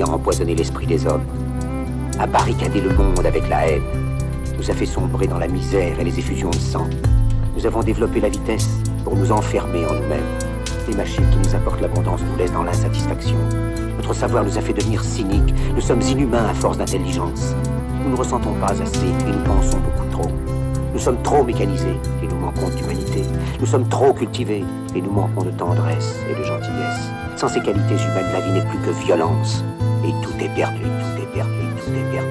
l'envie a empoisonné l'esprit des hommes, a barricadé le monde avec la haine, nous a fait sombrer dans la misère et les effusions de sang. Nous avons développé la vitesse pour nous enfermer en nous-mêmes. Les machines qui nous apportent l'abondance nous laissent dans l'insatisfaction. Notre savoir nous a fait devenir cyniques. Nous sommes inhumains à force d'intelligence. Nous ne ressentons pas assez et nous pensons beaucoup trop. Nous sommes trop mécanisés et nous manquons d'humanité. Nous sommes trop cultivés et nous manquons de tendresse et de gentillesse. Sans ces qualités humaines, la vie n'est plus que violence. Tout est perdu, tout est perdu, tout est perdu,